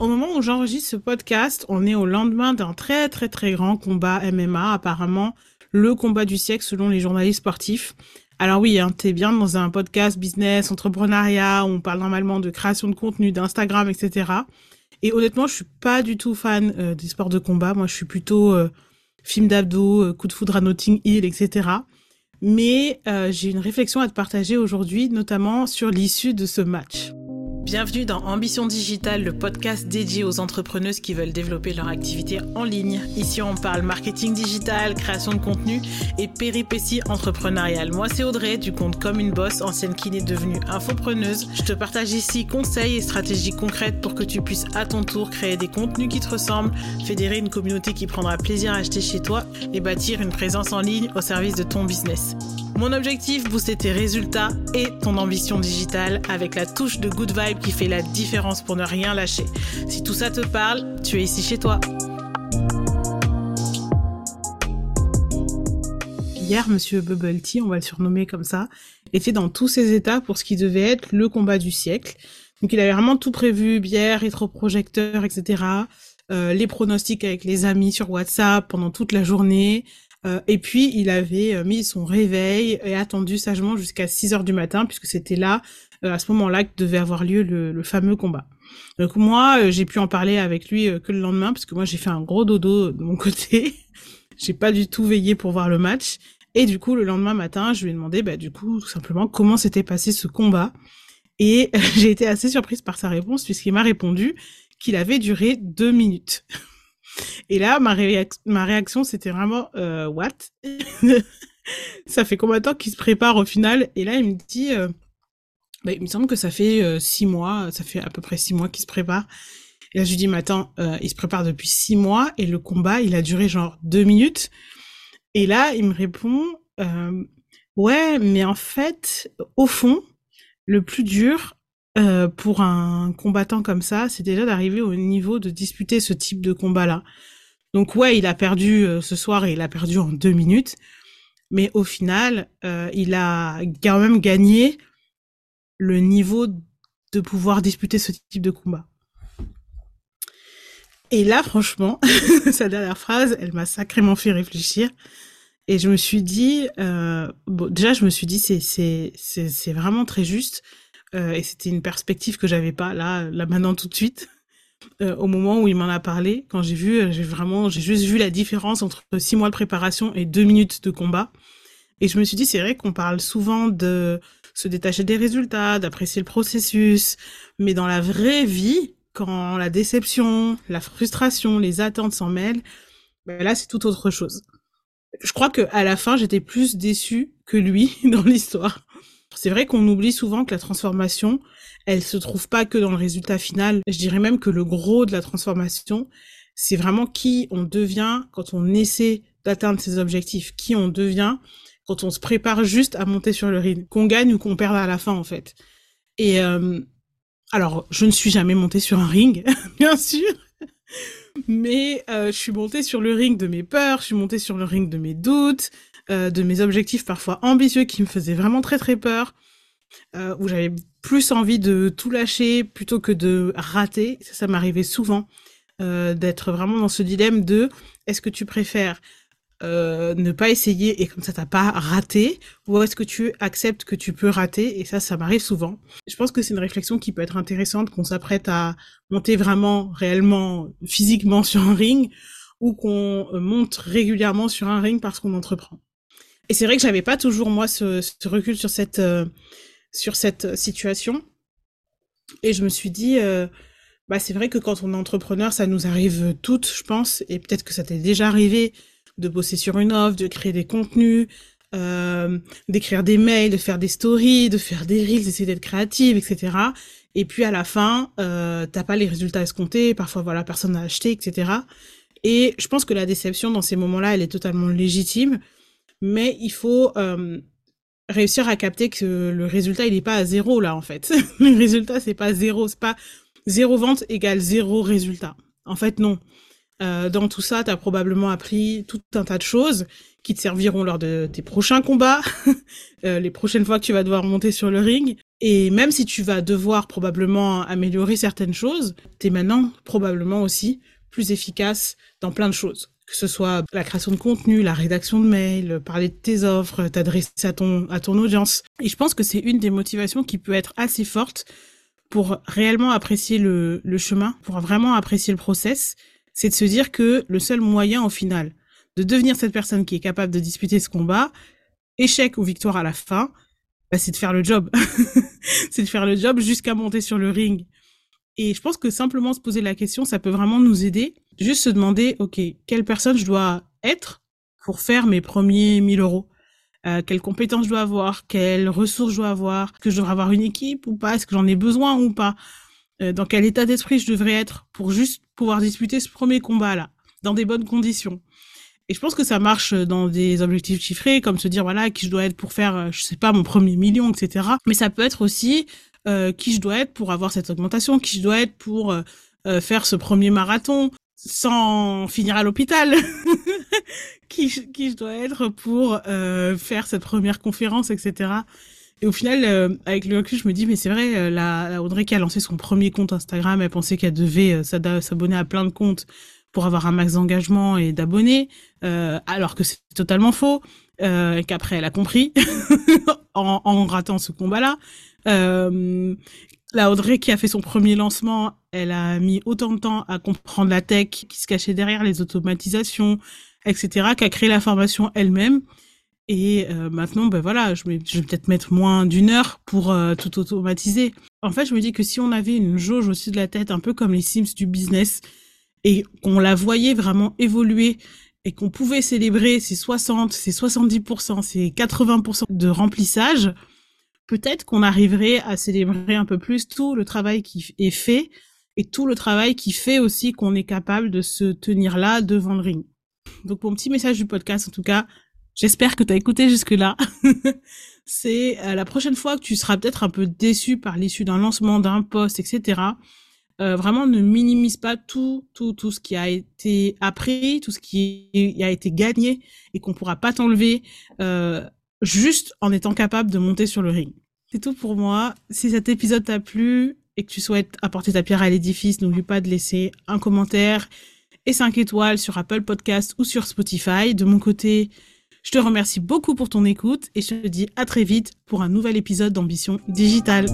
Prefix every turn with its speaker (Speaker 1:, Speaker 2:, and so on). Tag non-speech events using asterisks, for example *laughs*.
Speaker 1: au moment où j'enregistre ce podcast, on est au lendemain d'un très très très grand combat MMA, apparemment le combat du siècle selon les journalistes sportifs. Alors oui, hein, t'es bien dans un podcast business, entrepreneuriat, où on parle normalement de création de contenu, d'Instagram, etc. Et honnêtement, je suis pas du tout fan euh, des sports de combat. Moi, je suis plutôt euh, film d'abdos, euh, coup de foudre à Notting Hill, etc. Mais j'ai une réflexion à te partager aujourd'hui, notamment sur l'issue de ce match. Bienvenue dans Ambition Digitale, le podcast dédié aux entrepreneuses qui veulent développer leur activité en ligne. Ici, on parle marketing digital, création de contenu et péripéties entrepreneuriales. Moi, c'est Audrey du compte Comme une Boss, ancienne kiné devenue infopreneuse. Je te partage ici conseils et stratégies concrètes pour que tu puisses à ton tour créer des contenus qui te ressemblent, fédérer une communauté qui prendra plaisir à acheter chez toi et bâtir une présence en ligne au service de ton business. Mon objectif, booster tes résultats et ton ambition digitale avec la touche de good vibe qui fait la différence pour ne rien lâcher. Si tout ça te parle, tu es ici chez toi. Hier, monsieur Bubble Tea, on va le surnommer comme ça, était dans tous ses états pour ce qui devait être le combat du siècle. Donc il avait vraiment tout prévu, bière, rétroprojecteur, etc. Euh, les pronostics avec les amis sur WhatsApp pendant toute la journée, euh, et puis, il avait euh, mis son réveil et attendu sagement jusqu'à 6 heures du matin, puisque c'était là, euh, à ce moment-là, que devait avoir lieu le, fameux combat. Donc moi, j'ai pu en parler avec lui que le lendemain, parce que moi, j'ai fait un gros dodo de mon *laughs* côté. j'ai pas du tout veillé pour voir le match. Et du coup, le lendemain matin, je lui ai demandé, bah, du coup, tout simplement, comment s'était passé ce combat. Et *laughs* j'ai été assez surprise par sa réponse, puisqu'il m'a répondu qu'il avait duré deux minutes. Et là, ma, réaction, c'était vraiment euh, what? *laughs* Ça fait combien de temps qu'il se prépare au final? Et là, il me dit, euh, bah, il me semble que ça fait euh, six mois, ça fait à peu près six mois qu'il se prépare. Et là, je lui dis, mais attends, euh, il se prépare depuis six mois et le combat, il a duré genre deux minutes. Et là, il me répond, ouais, mais en fait, au fond, le plus dur, euh, pour un combattant comme ça, c'est déjà d'arriver au niveau de disputer ce type de combat-là. Donc ouais, il a perdu euh, ce soir et il a perdu en deux minutes, mais au final, euh, il a quand même gagné le niveau de pouvoir disputer ce type de combat. Et là, franchement, *laughs* sa dernière phrase, elle m'a sacrément fait réfléchir. Et je me suis dit, bon, déjà, je me suis dit, c'est vraiment très juste. Euh, et c'était une perspective que j'avais pas là, là maintenant tout de suite. Euh, au moment où il m'en a parlé, quand j'ai vu, euh, j'ai vraiment, j'ai juste vu la différence entre six mois de préparation et deux minutes de combat. Et je me suis dit, c'est vrai qu'on parle souvent de se détacher des résultats, d'apprécier le processus, mais dans la vraie vie, quand la déception, la frustration, les attentes s'en mêlent, ben là, c'est tout autre chose. Je crois que à la fin, j'étais plus déçue que lui *laughs* dans l'histoire. C'est vrai qu'on oublie souvent que la transformation, elle se trouve pas que dans le résultat final. Je dirais même que le gros de la transformation, c'est vraiment qui on devient quand on essaie d'atteindre ses objectifs, qui on devient quand on se prépare juste à monter sur le ring, qu'on gagne ou qu'on perde à la fin en fait. Et euh, alors, je ne suis jamais montée sur un ring, *laughs* bien sûr, mais euh, je suis montée sur le ring de mes peurs, je suis montée sur le ring de mes doutes, euh, de mes objectifs parfois ambitieux qui me faisaient vraiment très très peur, euh, où j'avais plus envie de tout lâcher plutôt que de rater. Ça, ça m'arrivait souvent euh, d'être vraiment dans ce dilemme de est-ce que tu préfères ne pas essayer et comme ça t'as pas raté ou est-ce que tu acceptes que tu peux rater? Et ça ça m'arrive souvent. Je pense que c'est une réflexion qui peut être intéressante qu'on s'apprête à monter vraiment réellement physiquement *laughs* sur un ring ou qu'on monte régulièrement sur un ring parce qu'on entreprend et c'est vrai que j'avais pas toujours moi ce, recul sur cette euh, sur cette situation. Et je me suis dit, euh, bah c'est vrai que quand on est entrepreneur, ça nous arrive toutes, je pense, et peut-être que ça t'est déjà arrivé de bosser sur une offre, de créer des contenus, euh, d'écrire des mails, de faire des stories, de faire des reels, d'essayer d'être créative, etc. Et puis à la fin, euh, t'as pas les résultats escomptés, parfois voilà, personne n'a acheté, etc. Et je pense que la déception dans ces moments-là, elle est totalement légitime mais il faut euh, réussir à capter que le résultat il n'est pas à zéro là en fait. *laughs* le résultat c'est pas zéro, c'est pas zéro vente égale zéro résultat. En fait non. Euh, dans tout ça, tu as probablement appris tout un tas de choses qui te serviront lors de tes prochains combats, *laughs* euh, les prochaines fois que tu vas devoir monter sur le ring. Et même si tu vas devoir probablement améliorer certaines choses, tu es maintenant probablement aussi plus efficace dans plein de choses. Que ce soit la création de contenu, la rédaction de mails, parler de tes offres, t'adresser à ton, à ton audience. Et je pense que c'est une des motivations qui peut être assez forte pour réellement apprécier le, le chemin, pour vraiment apprécier le process, c'est de se dire que le seul moyen au final de devenir cette personne qui est capable de disputer ce combat, échec ou victoire à la fin, bah, c'est de faire le job. *laughs* c'est de faire le job jusqu'à monter sur le ring. Et je pense que simplement se poser la question, ça peut vraiment nous aider. Juste se demander, OK, quelle personne je dois être pour faire mes premiers 1000 euros? Euh, Quelles compétences je dois avoir? Quelles ressources je dois avoir? Est-ce que je devrais avoir une équipe ou pas? Est-ce que j'en ai besoin ou pas? Euh, Dans quel état d'esprit je devrais être pour juste pouvoir disputer ce premier combat-là dans des bonnes conditions? Et je pense que ça marche dans des objectifs chiffrés, comme se dire voilà qui je dois être pour faire, euh, je sais pas, mon premier million, etc. Mais ça peut être aussi euh, qui je dois être pour avoir cette augmentation, qui je dois être pour euh, euh faire ce premier marathon sans finir à l'hôpital, *laughs* qui, qui je dois être pour euh, faire cette première conférence, etc. Et au final, avec le recul, je me dis, mais c'est vrai, la, la, Audrey qui a lancé son premier compte Instagram, elle pensait qu'elle devait s'abonner à plein de comptes pour avoir un max d'engagement et d'abonnés, euh, alors que c'est totalement faux, euh, qu'après elle a compris *laughs* en, en, ratant ce combat-là. Euh, la Audrey qui a fait son premier lancement, elle a mis autant de temps à comprendre la tech qui se cachait derrière les automatisations, etc., qu'à créer la formation elle-même. Et euh, maintenant, ben voilà, je vais, peut-être mettre moins d'une heure pour euh, tout automatiser. En fait, je me dis que si on avait une jauge au-dessus de la tête, un peu comme les Sims du business, et qu'on la voyait vraiment évoluer et qu'on pouvait célébrer ces 60, ces 70%, ces 80% de remplissage, peut-être qu'on arriverait à célébrer un peu plus tout le travail qui est fait et tout le travail qui fait aussi qu'on est capable de se tenir là devant le ring. Donc mon petit message du podcast, en tout cas, j'espère que tu as écouté jusque-là. *laughs* c'est euh, la prochaine fois que tu seras peut-être un peu déçu par l'issue d'un lancement, d'un poste, etc euh, vraiment ne minimise pas tout, tout, tout ce qui a été appris, tout ce qui a été gagné et qu'on pourra pas t'enlever euh, juste en étant capable de monter sur le ring. C'est tout pour moi. Si cet épisode t'a plu et que tu souhaites apporter ta pierre à l'édifice, n'oublie pas de laisser un commentaire et 5 étoiles sur Apple Podcast ou sur Spotify. De mon côté, je te remercie beaucoup pour ton écoute et je te dis à très vite pour un nouvel épisode d'Ambition Digitale.